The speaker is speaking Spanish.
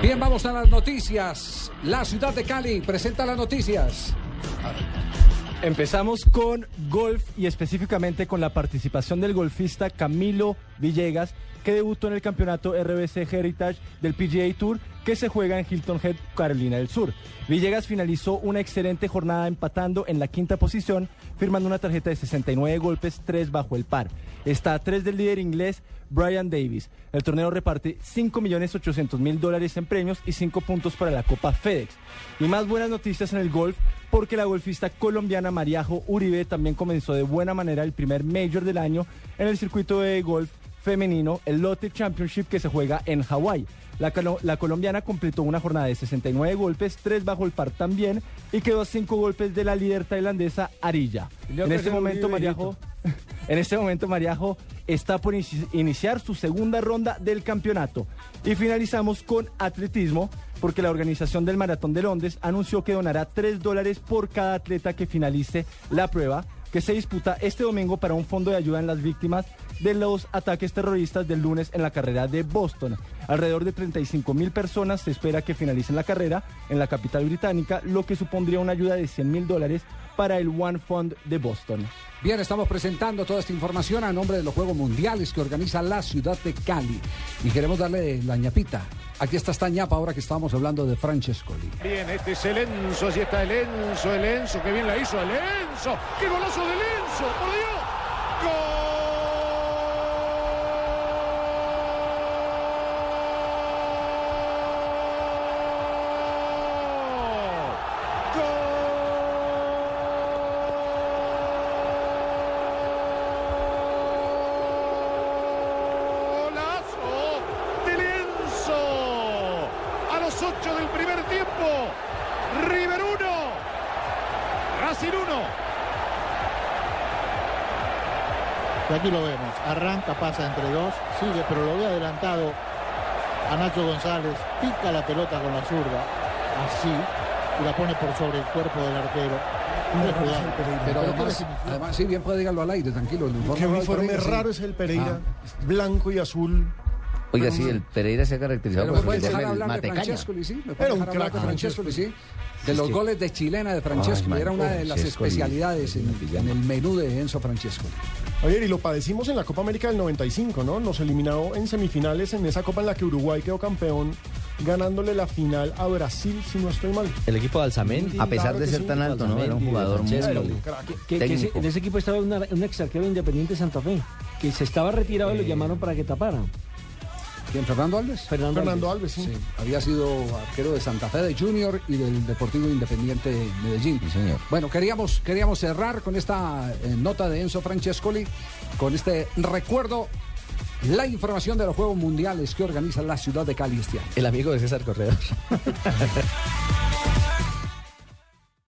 Bien, vamos a las noticias. La ciudad de Cali presenta las noticias. Empezamos con golf y específicamente con la participación del golfista Camilo Villegas, que debutó en el campeonato RBC Heritage del PGA Tour que se juega en Hilton Head, Carolina del Sur. Villegas finalizó una excelente jornada empatando en la quinta posición, firmando una tarjeta de 69 golpes, 3 bajo el par. Está a 3 del líder inglés Brian Davis. El torneo reparte 5.800.000 dólares en premios y 5 puntos para la Copa FedEx. Y más buenas noticias en el golf porque la golfista colombiana Mariajo Uribe también comenzó de buena manera el primer Major del año en el circuito de golf femenino, el Lotte Championship que se juega en Hawái. La, colo- la colombiana completó una jornada de 69 golpes, 3 bajo el par también, y quedó a 5 golpes de la líder tailandesa Arilla. En este momento, Mariajo, en este momento, Mariajo está por inici- iniciar su segunda ronda del campeonato. Y finalizamos con atletismo, porque la organización del Maratón de Londres anunció que donará 3 dólares por cada atleta que finalice la prueba, que se disputa este domingo para un fondo de ayuda en las víctimas de los ataques terroristas del lunes en la carrera de Boston. Alrededor de 35 mil personas se espera que finalicen la carrera en la capital británica, lo que supondría una ayuda de 100 mil dólares para el One Fund de Boston. Bien, estamos presentando toda esta información a nombre de los Juegos Mundiales que organiza la ciudad de Cali. Y queremos darle la ñapita. Aquí está esta ñapa ahora que estábamos hablando de Francescoli. Bien, este es el Enzo, allí está el Enzo, el Enzo, que bien la hizo el Enzo. ¡Qué golazo del Enzo! ¡Por Dios! ¡Gol! ¡Golazo del Enzo! A los ocho del primer tiempo. River 1. Racing 1. Y aquí lo vemos, arranca, pasa entre dos, sigue, pero lo ve adelantado a Nacho González, pica la pelota con la zurda, así, y la pone por sobre el cuerpo del arquero. Pero además, además, sí, bien puede dígalo al aire, tranquilo. el uniforme raro es el Pereira, Ah. blanco y azul. Oiga, sí, el Pereira se ha caracterizado Pero por el ¿sí? ¿Me Era un crack de Francescoli, sí? De los goles de chilena de Francescoli. Ay, Era una de las especialidades en, en el menú de Enzo Francescoli. Oye, y lo padecimos en la Copa América del 95, ¿no? Nos eliminó en semifinales en esa Copa en la que Uruguay quedó campeón, ganándole la final a Brasil, si no estoy mal. El equipo de Alzamendi. A pesar Claro de ser sí. tan alto, ¿no? Era un jugador muy. Que, que ese- técnico. en ese equipo estaba una- un ex arquero de independiente de Santa Fe, que se estaba retirado y lo llamaron para que tapara. ¿Quién? ¿Fernando Alves? Fernando, Fernando Alves. Alves, sí. Sí, había sido arquero de Santa Fe de Junior y del Deportivo Independiente de Medellín. Sí, señor. Bueno, queríamos, queríamos cerrar con esta eh, nota de Enzo Francescoli, con este recuerdo, la información de los Juegos Mundiales que organiza la ciudad de Cali este año. El amigo de César Corredor.